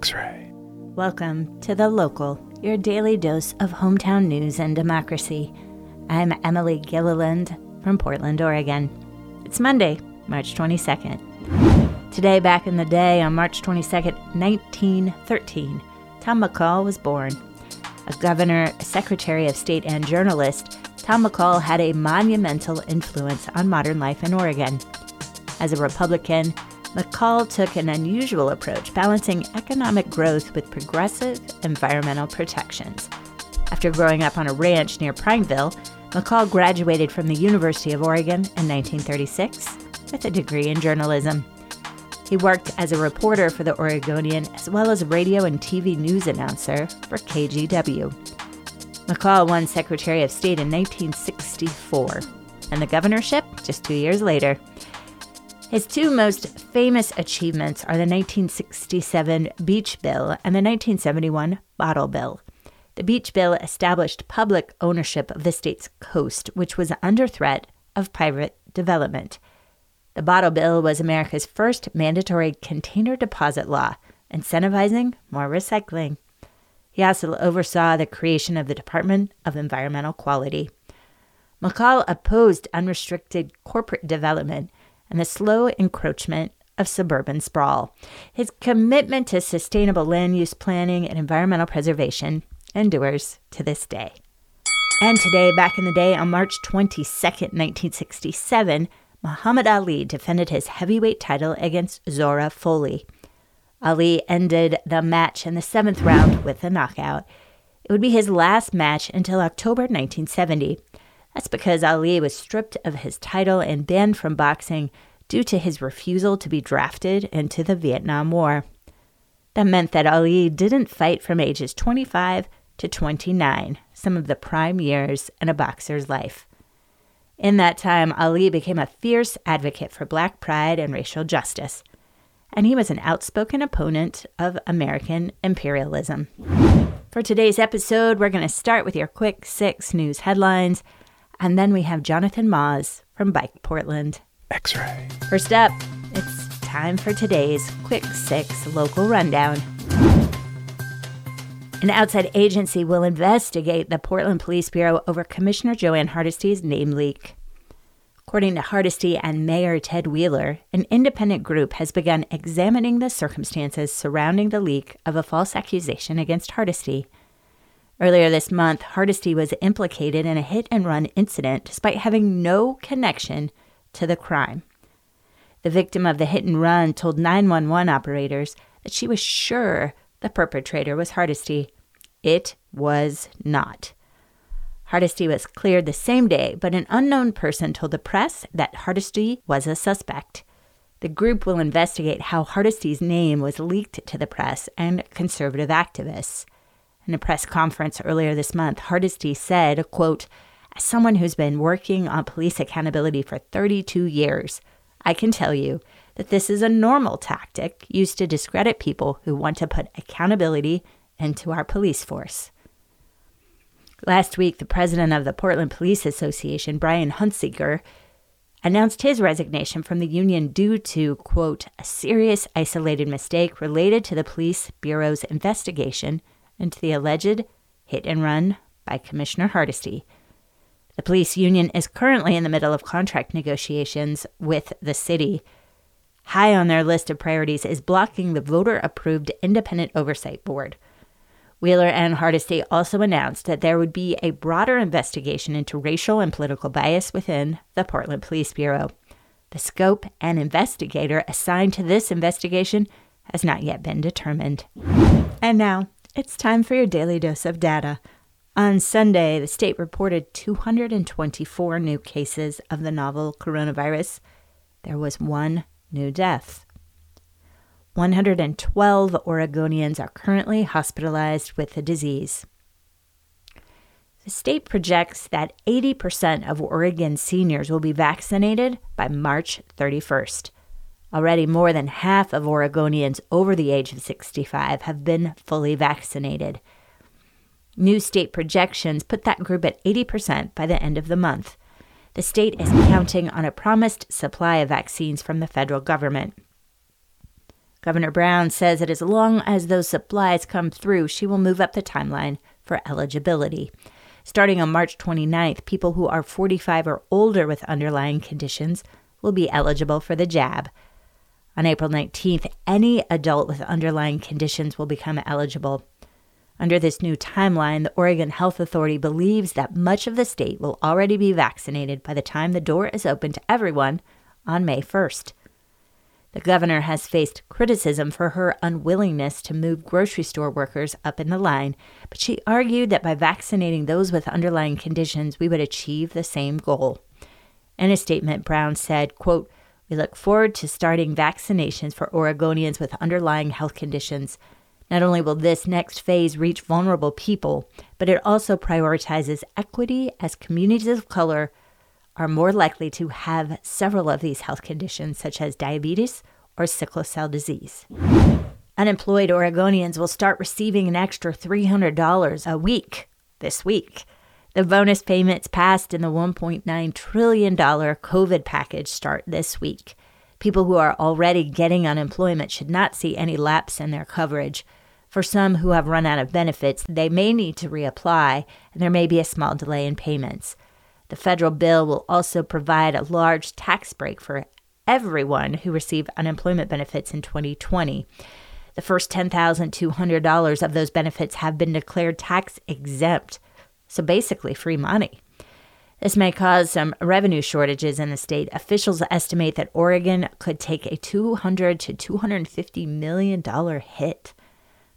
X ray. Welcome to The Local, your daily dose of hometown news and democracy. I'm Emily Gilliland from Portland, Oregon. It's Monday, March 22nd. Today, back in the day, on March 22nd, 1913, Tom McCall was born. A governor, secretary of state, and journalist, Tom McCall had a monumental influence on modern life in Oregon. As a Republican, McCall took an unusual approach, balancing economic growth with progressive environmental protections. After growing up on a ranch near Prineville, McCall graduated from the University of Oregon in 1936 with a degree in journalism. He worked as a reporter for the Oregonian as well as radio and TV news announcer for KGW. McCall won Secretary of State in 1964 and the governorship just two years later. His two most famous achievements are the 1967 Beach Bill and the 1971 Bottle Bill. The Beach Bill established public ownership of the state's coast, which was under threat of private development. The Bottle Bill was America's first mandatory container deposit law, incentivizing more recycling. He also oversaw the creation of the Department of Environmental Quality. McCall opposed unrestricted corporate development and the slow encroachment of suburban sprawl. His commitment to sustainable land use planning and environmental preservation endures to this day. And today, back in the day, on March 22, 1967, Muhammad Ali defended his heavyweight title against Zora Folley. Ali ended the match in the seventh round with a knockout. It would be his last match until October 1970. That's because Ali was stripped of his title and banned from boxing due to his refusal to be drafted into the Vietnam War. That meant that Ali didn't fight from ages 25 to 29, some of the prime years in a boxer's life. In that time, Ali became a fierce advocate for black pride and racial justice, and he was an outspoken opponent of American imperialism. For today's episode, we're going to start with your quick six news headlines and then we have Jonathan Maus from Bike Portland. X ray. First up, it's time for today's Quick Six local rundown. An outside agency will investigate the Portland Police Bureau over Commissioner Jo Ann Hardesty's name leak. According to Hardesty and Mayor Ted Wheeler, an independent group has begun examining the circumstances surrounding the leak of a false accusation against Hardesty. Earlier this month, Hardesty was implicated in a hit and run incident despite having no connection to the crime. The victim of the hit and run told 911 operators that she was sure the perpetrator was Hardesty. It was not. Hardesty was cleared the same day, but an unknown person told the press that Hardesty was a suspect. The group will investigate how Hardesty's name was leaked to the press and conservative activists. In a press conference earlier this month, Hardesty said, quote, As someone who's been working on police accountability for 32 years, I can tell you that this is a normal tactic used to discredit people who want to put accountability into our police force. Last week, the president of the Portland Police Association, Brian Hunzeker, announced his resignation from the union due to, quote, a serious isolated mistake related to the police bureau's investigation into the alleged hit and run by Commissioner Hardesty. The police union is currently in the middle of contract negotiations with the city. High on their list of priorities is blocking the voter approved Independent Oversight Board. Wheeler and Hardesty also announced that there would be a broader investigation into racial and political bias within the Portland Police Bureau. The scope and investigator assigned to this investigation has not yet been determined. And now, it's time for your daily dose of data. On Sunday, the state reported 224 new cases of the novel coronavirus. There was one new death. 112 Oregonians are currently hospitalized with the disease. The state projects that 80% of Oregon seniors will be vaccinated by March 31st. Already, more than half of Oregonians over the age of 65 have been fully vaccinated. New state projections put that group at 80% by the end of the month. The state is counting on a promised supply of vaccines from the federal government. Governor Brown says that as long as those supplies come through, she will move up the timeline for eligibility. Starting on March 29th, people who are 45 or older with underlying conditions will be eligible for the jab. On April 19th, any adult with underlying conditions will become eligible. Under this new timeline, the Oregon Health Authority believes that much of the state will already be vaccinated by the time the door is open to everyone on May 1st. The governor has faced criticism for her unwillingness to move grocery store workers up in the line, but she argued that by vaccinating those with underlying conditions, we would achieve the same goal. In a statement, Brown said, quote, We look forward to starting vaccinations for Oregonians with underlying health conditions. Not only will this next phase reach vulnerable people, but it also prioritizes equity as communities of color are more likely to have several of these health conditions, such as diabetes or sickle cell disease. Unemployed Oregonians will start receiving an extra $300 a week this week. The bonus payments passed in the $1.9 trillion COVID package start this week. People who are already getting unemployment should not see any lapse in their coverage. For some who have run out of benefits, they may need to reapply, and there may be a small delay in payments. The federal bill will also provide a large tax break for everyone who received unemployment benefits in 2020. The first $10,200 of those benefits have been declared tax exempt, so basically free money. This may cause some revenue shortages in the state. Officials estimate that Oregon could take a 200 to 250 million dollar hit.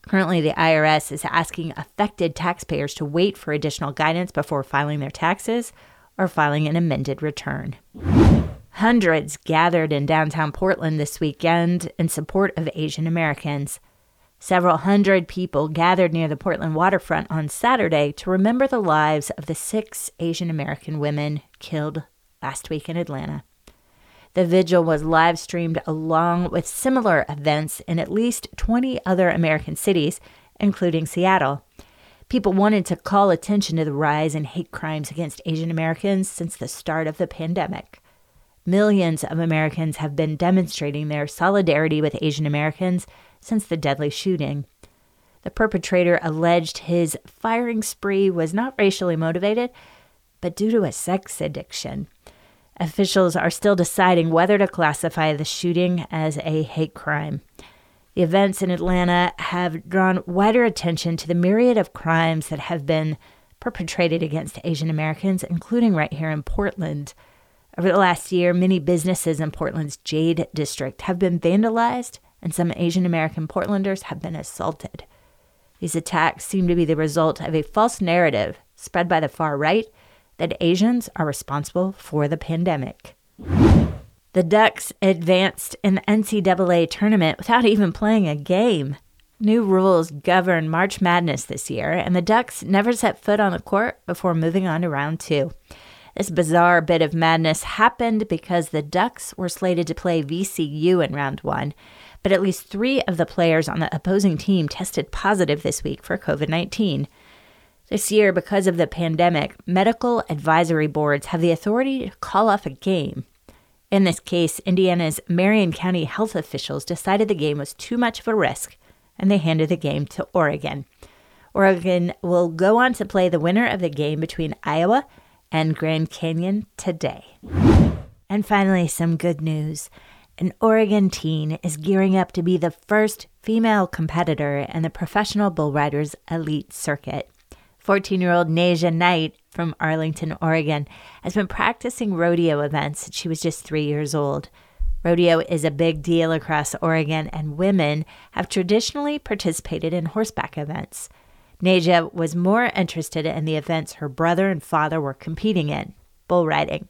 Currently, the IRS is asking affected taxpayers to wait for additional guidance before filing their taxes or filing an amended return. Hundreds gathered in downtown Portland this weekend in support of Asian Americans. Several hundred people gathered near the Portland waterfront on Saturday to remember the lives of the six Asian American women killed last week in Atlanta. The vigil was live streamed along with similar events in at least 20 other American cities, including Seattle. People wanted to call attention to the rise in hate crimes against Asian Americans since the start of the pandemic. Millions of Americans have been demonstrating their solidarity with Asian Americans since the deadly shooting. The perpetrator alleged his firing spree was not racially motivated, but due to a sex addiction. Officials are still deciding whether to classify the shooting as a hate crime. The events in Atlanta have drawn wider attention to the myriad of crimes that have been perpetrated against Asian Americans, including right here in Portland. Over the last year, many businesses in Portland's Jade District have been vandalized, and some Asian American Portlanders have been assaulted. These attacks seem to be the result of a false narrative spread by the far right that Asians are responsible for the pandemic. The Ducks advanced in the NCAA tournament without even playing a game. New rules govern March Madness this year, and the Ducks never set foot on the court before moving on to round two. This bizarre bit of madness happened because the Ducks were slated to play VCU in round one, but at least three of the players on the opposing team tested positive this week for COVID 19. This year, because of the pandemic, medical advisory boards have the authority to call off a game. In this case, Indiana's Marion County health officials decided the game was too much of a risk and they handed the game to Oregon. Oregon will go on to play the winner of the game between Iowa and Grand Canyon today. And finally, some good news. An Oregon teen is gearing up to be the first female competitor in the Professional Bull Riders Elite Circuit. 14 year old Najiah Knight from Arlington, Oregon, has been practicing rodeo events since she was just three years old. Rodeo is a big deal across Oregon, and women have traditionally participated in horseback events. Najiah was more interested in the events her brother and father were competing in bull riding.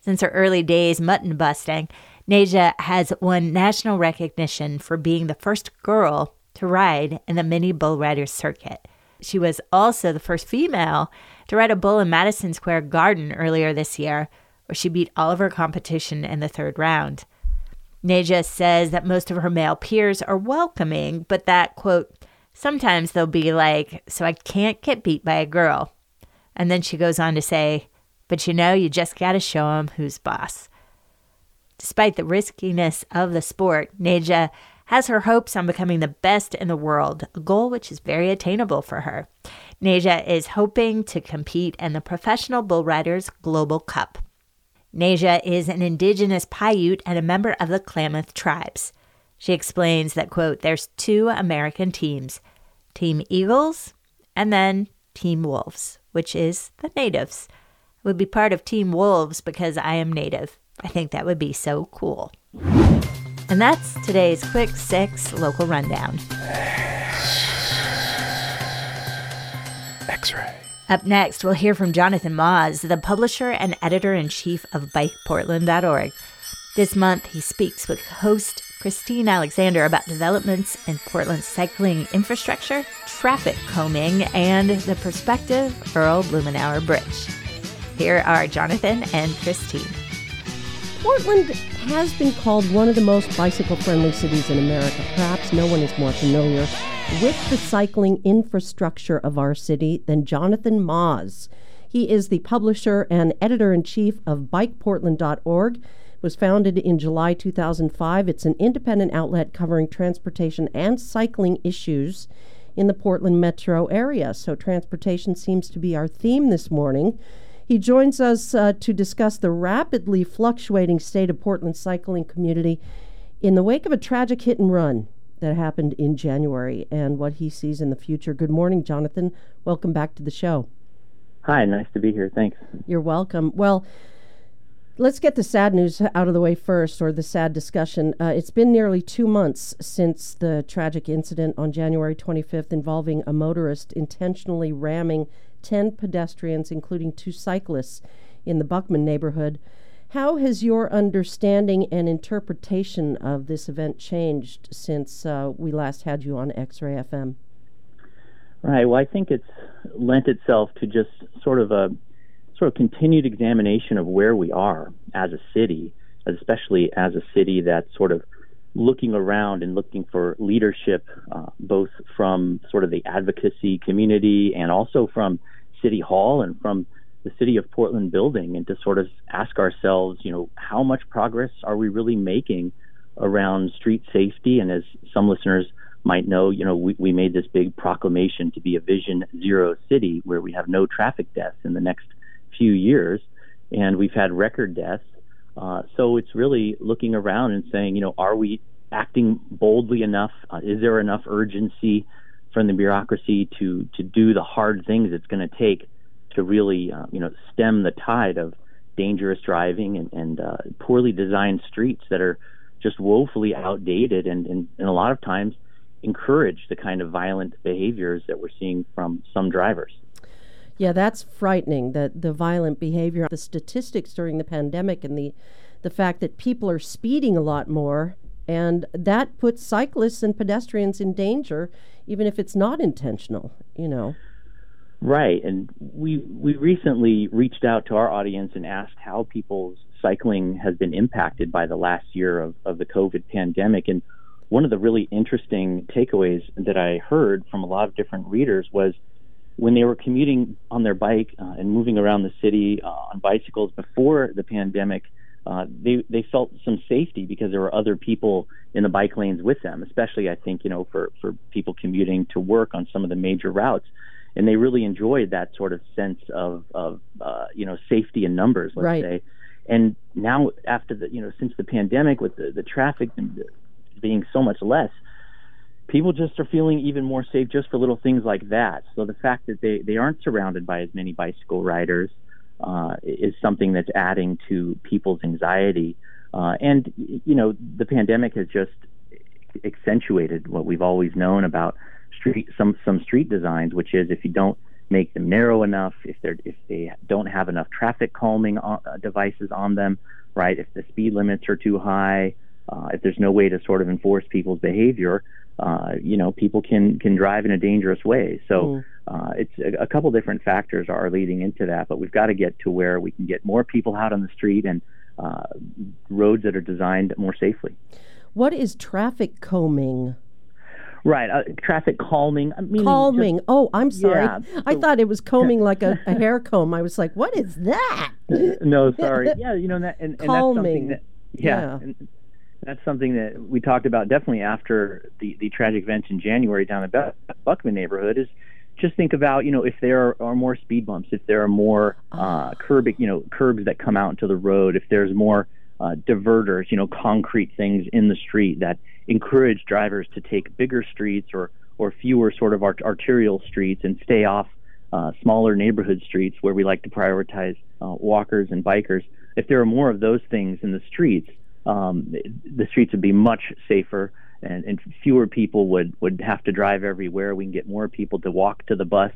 Since her early days mutton busting, Najiah has won national recognition for being the first girl to ride in the mini bull rider circuit. She was also the first female to ride a bull in Madison Square Garden earlier this year, where she beat all of her competition in the third round. Najiah says that most of her male peers are welcoming, but that, quote, sometimes they'll be like, so I can't get beat by a girl. And then she goes on to say, but you know, you just got to show them who's boss. Despite the riskiness of the sport, Najiah has her hopes on becoming the best in the world, a goal which is very attainable for her. Najiah is hoping to compete in the Professional Bull Riders Global Cup. Najiah is an indigenous Paiute and a member of the Klamath tribes. She explains that, quote, there's two American teams Team Eagles and then Team Wolves, which is the natives. I would be part of Team Wolves because I am native. I think that would be so cool. And that's today's quick six local rundown. X ray. Up next, we'll hear from Jonathan Maus, the publisher and editor in chief of BikePortland.org. This month, he speaks with host Christine Alexander about developments in Portland's cycling infrastructure, traffic combing, and the prospective Earl Blumenauer Bridge. Here are Jonathan and Christine. Portland has been called one of the most bicycle friendly cities in America. Perhaps no one is more familiar with the cycling infrastructure of our city than Jonathan Maus. He is the publisher and editor in chief of BikePortland.org. Was founded in July 2005. It's an independent outlet covering transportation and cycling issues in the Portland metro area. So, transportation seems to be our theme this morning. He joins us uh, to discuss the rapidly fluctuating state of Portland's cycling community in the wake of a tragic hit and run that happened in January and what he sees in the future. Good morning, Jonathan. Welcome back to the show. Hi, nice to be here. Thanks. You're welcome. Well, let's get the sad news out of the way first, or the sad discussion. Uh, it's been nearly two months since the tragic incident on January 25th involving a motorist intentionally ramming 10 pedestrians, including two cyclists, in the Buckman neighborhood. How has your understanding and interpretation of this event changed since uh, we last had you on X Ray FM? Right. Well, I think it's lent itself to just sort of a sort of continued examination of where we are as a city, especially as a city that's sort of looking around and looking for leadership, uh, both from sort of the advocacy community and also from City Hall and from the city of Portland building and to sort of ask ourselves, you know, how much progress are we really making around street safety? And as some listeners might know, you know, we, we made this big proclamation to be a vision zero city where we have no traffic deaths in the next few years. And we've had record deaths. Uh, so it's really looking around and saying, you know, are we acting boldly enough? Uh, is there enough urgency from the bureaucracy to, to do the hard things it's going to take to really, uh, you know, stem the tide of dangerous driving and, and uh, poorly designed streets that are just woefully outdated and, and, and a lot of times encourage the kind of violent behaviors that we're seeing from some drivers. Yeah, that's frightening. That the violent behavior, the statistics during the pandemic, and the the fact that people are speeding a lot more, and that puts cyclists and pedestrians in danger, even if it's not intentional. You know. Right, and we we recently reached out to our audience and asked how people's cycling has been impacted by the last year of, of the COVID pandemic. And one of the really interesting takeaways that I heard from a lot of different readers was when they were commuting on their bike uh, and moving around the city uh, on bicycles before the pandemic, uh, they they felt some safety because there were other people in the bike lanes with them. Especially, I think you know for for people commuting to work on some of the major routes and they really enjoyed that sort of sense of of uh, you know safety in numbers, let's right. say. And now after the you know since the pandemic with the the traffic being so much less, people just are feeling even more safe just for little things like that. So the fact that they they aren't surrounded by as many bicycle riders uh, is something that's adding to people's anxiety. Uh, and you know the pandemic has just accentuated what we've always known about street some some street designs, which is if you don't make them narrow enough, if they're if they don't have enough traffic calming on, uh, devices on them, right? If the speed limits are too high, uh, if there's no way to sort of enforce people's behavior, uh, you know, people can can drive in a dangerous way. So mm. uh, it's a, a couple different factors are leading into that, but we've got to get to where we can get more people out on the street and uh, roads that are designed more safely. What is traffic combing? Right, uh, traffic calming. Calming. Just, oh, I'm sorry. Yeah, I thought it was combing like a, a, hair comb. I was like, what is that? no, sorry. Yeah, you know that, and, and that's something that, yeah, yeah. And that's something that we talked about definitely after the, the tragic event in January down in the Buckman neighborhood is just think about you know if there are, are more speed bumps, if there are more uh, curb you know curbs that come out into the road, if there's more uh, diverters, you know concrete things in the street that encourage drivers to take bigger streets or or fewer sort of art- arterial streets and stay off uh, smaller neighborhood streets where we like to prioritize uh, walkers and bikers. If there are more of those things in the streets, um, the streets would be much safer and, and, fewer people would, would have to drive everywhere. We can get more people to walk to the bus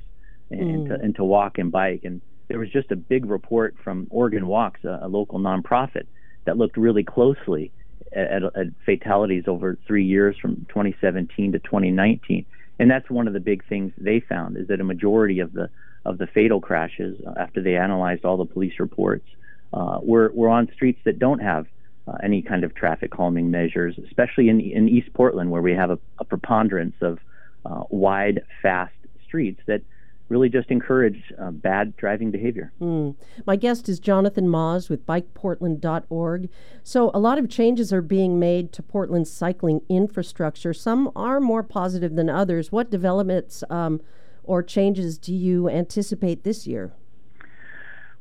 and, mm. to, and to walk and bike. And there was just a big report from Oregon Walks, a, a local nonprofit, that looked really closely at, at, fatalities over three years from 2017 to 2019. And that's one of the big things they found is that a majority of the of the fatal crashes, uh, after they analyzed all the police reports, uh, were were on streets that don't have uh, any kind of traffic calming measures, especially in in East Portland, where we have a, a preponderance of uh, wide, fast streets that really just encourage uh, bad driving behavior. Mm. My guest is Jonathan Maus with bikeportland.org. So, a lot of changes are being made to Portland's cycling infrastructure. Some are more positive than others. What developments um, or changes do you anticipate this year?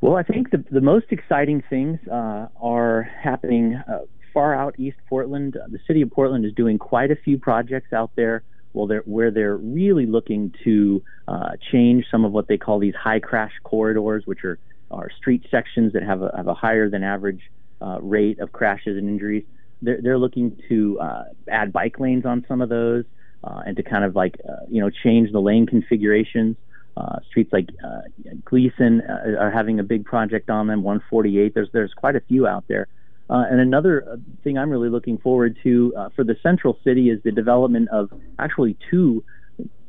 Well, I think the, the most exciting things uh, are happening uh, far out East Portland. the city of Portland is doing quite a few projects out there well, they're, where they're really looking to uh, change some of what they call these high crash corridors, which are, are street sections that have a, have a higher than average uh, rate of crashes and injuries. They're, they're looking to uh, add bike lanes on some of those uh, and to kind of like, uh, you know, change the lane configurations. Uh, streets like uh, Glisan uh, are having a big project on them, 148. There's, there's quite a few out there. Uh, and another uh, thing I'm really looking forward to uh, for the central city is the development of actually two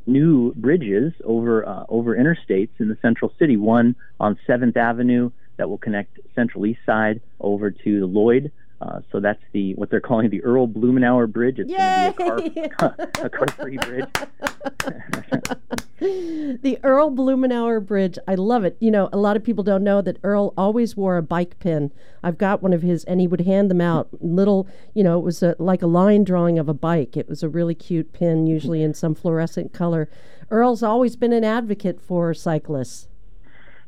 new bridges over uh, over interstates in the central city. One on Seventh Avenue that will connect Central East Side over to the Lloyd uh, so that's the what they're calling the Earl Blumenauer Bridge. It's going to be a car, a car-free bridge. the Earl Blumenauer Bridge. I love it. You know, a lot of people don't know that Earl always wore a bike pin. I've got one of his, and he would hand them out. Little, you know, it was a, like a line drawing of a bike. It was a really cute pin, usually in some fluorescent color. Earl's always been an advocate for cyclists.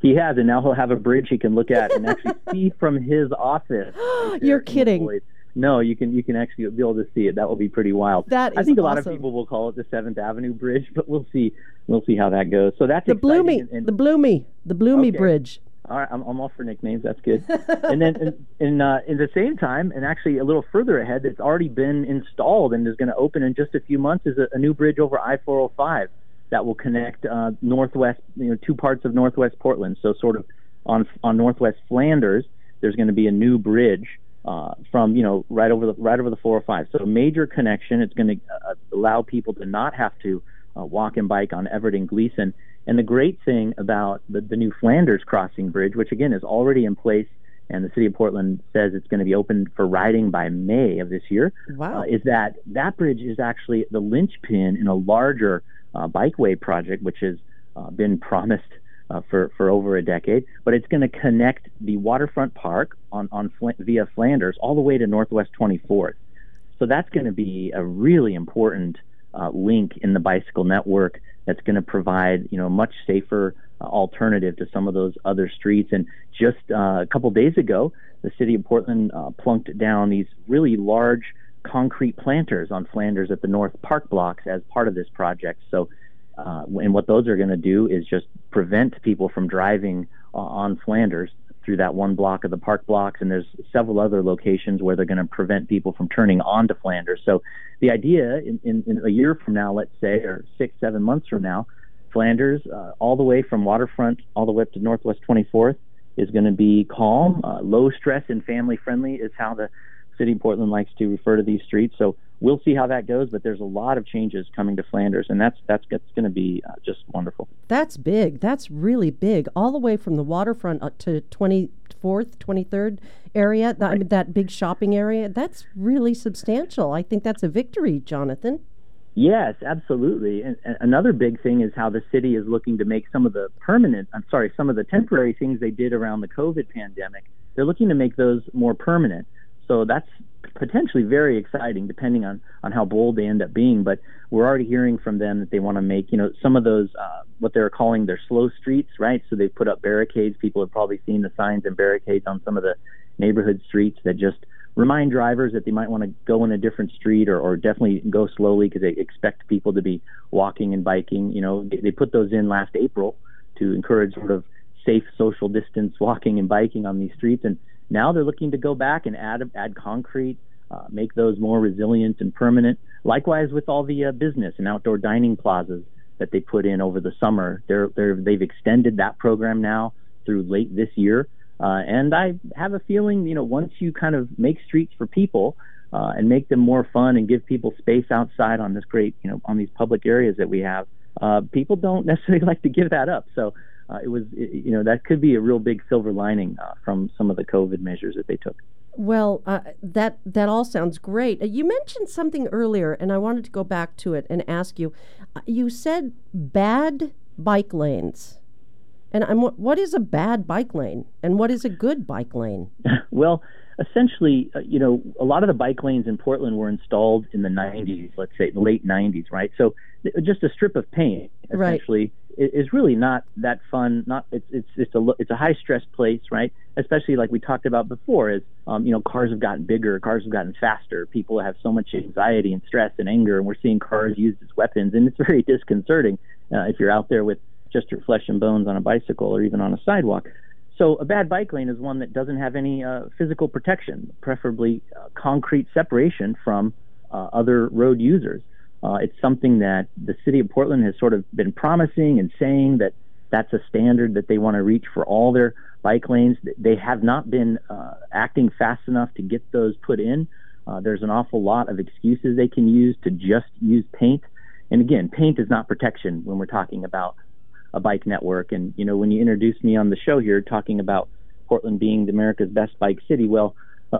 He has, and now he'll have a bridge he can look at and actually see from his office. You're kidding. No, you can you can actually be able to see it. That will be pretty wild. That I think a lot of people will call it the Seventh Avenue Bridge, but we'll see we'll see how that goes. So that's the Bloomy, and, and, the Bloomy, the Bloomy okay. Bridge. All right, I'm, I'm all for nicknames. That's good. and then in in, uh, in the same time, and actually a little further ahead, it's already been installed and is going to open in just a few months. Is a, a new bridge over I-405 that will connect uh, northwest, you know, two parts of northwest Portland. So sort of on on northwest Flanders, there's going to be a new bridge uh, from you know right over the right over the 405. So a major connection. It's going to uh, allow people to not have to uh, walk and bike on Everett and Glisan. And the great thing about the, the new Flanders crossing bridge, which again is already in place, and the city of Portland says it's going to be open for riding by May of this year, wow. uh, is that that bridge is actually the linchpin in a larger uh, bikeway project, which has uh, been promised uh, for for over a decade. But it's going to connect the waterfront park on on Fl- via Flanders all the way to Northwest 24th. So that's going to be a really important uh, link in the bicycle network. That's going to provide you know a much safer uh, alternative to some of those other streets. And just uh, a couple days ago, the city of Portland plunked down these really large concrete planters on Flanders at the North Park blocks as part of this project. So, uh, and what those are going to do is just prevent people from driving uh, on Flanders through that one block of the park blocks. And there's several other locations where they're going to prevent people from turning onto Flanders. So, the idea in, in, in, a year from now, let's say, or six, seven months from now, Flanders, uh, all the way from waterfront all the way up to Northwest 24th, is going to be calm, uh, low stress, and family friendly. Is how the City of Portland likes to refer to these streets. So we'll see how that goes. But there's a lot of changes coming to Flanders, and that's that's, that's going to be uh, just wonderful. That's big. That's really big. All the way from the waterfront to 24th, 23rd area. That, I mean, that big shopping area. That's really substantial. I think that's a victory, Jonathan. Yes, absolutely. And, and, another big thing is how the city is looking to make some of the permanent, I'm sorry, some of the temporary things they did around the COVID pandemic, they're looking to make those more permanent. So that's potentially very exciting, depending on on how bold they end up being. But we're already hearing from them that they want to make, you know, some of those uh, what they're calling their slow streets, right? So they've put up barricades. People have probably seen the signs and barricades on some of the neighborhood streets that just remind drivers that they might want to go in a different street or, or definitely go slowly because they expect people to be walking and biking. You know, they, they put those in last April to encourage sort of safe social distance walking and biking on these streets, and now they're looking to go back and add add concrete, uh, make those more resilient and permanent. Likewise with all the uh, business and outdoor dining plazas that they put in over the summer. They're, they're they've extended that program now through late this year. Uh, and I have a feeling, you know, once you kind of make streets for people uh, and make them more fun and give people space outside on this great, you know, on these public areas that we have, uh, people don't necessarily like to give that up. So uh, it was, it, you know, that could be a real big silver lining uh, from some of the COVID measures that they took. Well, uh, that that all sounds great. Uh, you mentioned something earlier, and I wanted to go back to it and ask you. Uh, you said bad bike lanes, and I'm, what is a bad bike lane, and what is a good bike lane? well, essentially, uh, you know, a lot of the bike lanes in Portland were installed in the 90s, let's say the late 90s, right? So just a strip of paint, essentially. Right is really not that fun. Not it's it's it's a it's a high stress place, right? Especially like we talked about before, is um, you know cars have gotten bigger, cars have gotten faster. People have so much anxiety and stress and anger, and we're seeing cars used as weapons, and it's very disconcerting uh, if you're out there with just your flesh and bones on a bicycle or even on a sidewalk. So a bad bike lane is one that doesn't have any uh, physical protection, preferably uh, concrete separation from uh, other road users. Uh, it's something that the city of Portland has sort of been promising and saying that that's a standard that they want to reach for all their bike lanes. They have not been uh, acting fast enough to get those put in. Uh, there's an awful lot of excuses they can use to just use paint. And again, paint is not protection when we're talking about a bike network. And, you know, when you introduced me on the show here talking about Portland being America's best bike city, well,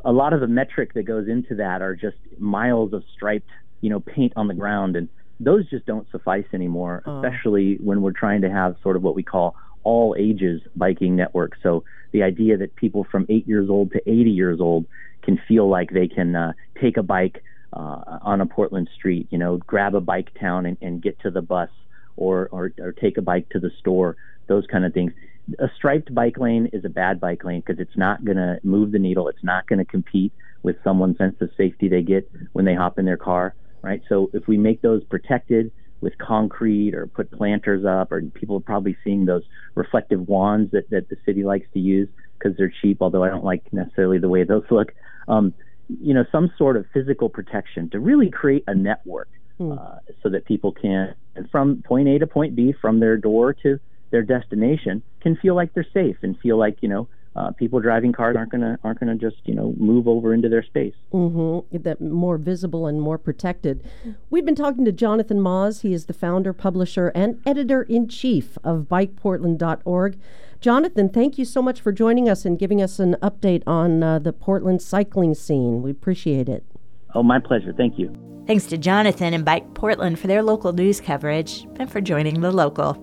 a lot of the metric that goes into that are just miles of striped you know, paint on the ground. And those just don't suffice anymore, oh. especially when we're trying to have sort of what we call all ages biking network. So the idea that people from eight years old to 80 years old can feel like they can uh, take a bike uh, on a Portland street, you know, grab a bike town and, and get to the bus or, or, or take a bike to the store, those kind of things. A striped bike lane is a bad bike lane because it's not going to move the needle. It's not going to compete with someone's sense of safety they get when they hop in their car right? So if we make those protected with concrete or put planters up, or people are probably seeing those reflective wands that, that the city likes to use because they're cheap, although I don't like necessarily the way those look. Um, you know, some sort of physical protection to really create a network hmm. uh, so that people can, from point A to point B, from their door to their destination, can feel like they're safe and feel like, you know, uh, people driving cars aren't gonna aren't gonna just you know move over into their space. Mm-hmm. That more visible and more protected. We've been talking to Jonathan Maus. He is the founder, publisher, and editor in chief of BikePortland.org. Jonathan, thank you so much for joining us and giving us an update on uh, the Portland cycling scene. We appreciate it. Oh, my pleasure. Thank you. Thanks to Jonathan and Bike Portland for their local news coverage and for joining the local.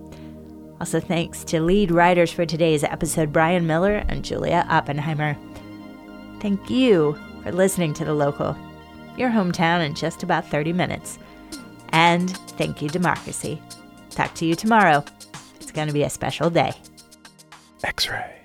Also, thanks to lead writers for today's episode, Brian Miller and Julia Oppenheimer. Thank you for listening to The Local, your hometown in just about 30 minutes. And thank you, Democracy. Talk to you tomorrow. It's going to be a special day. X ray.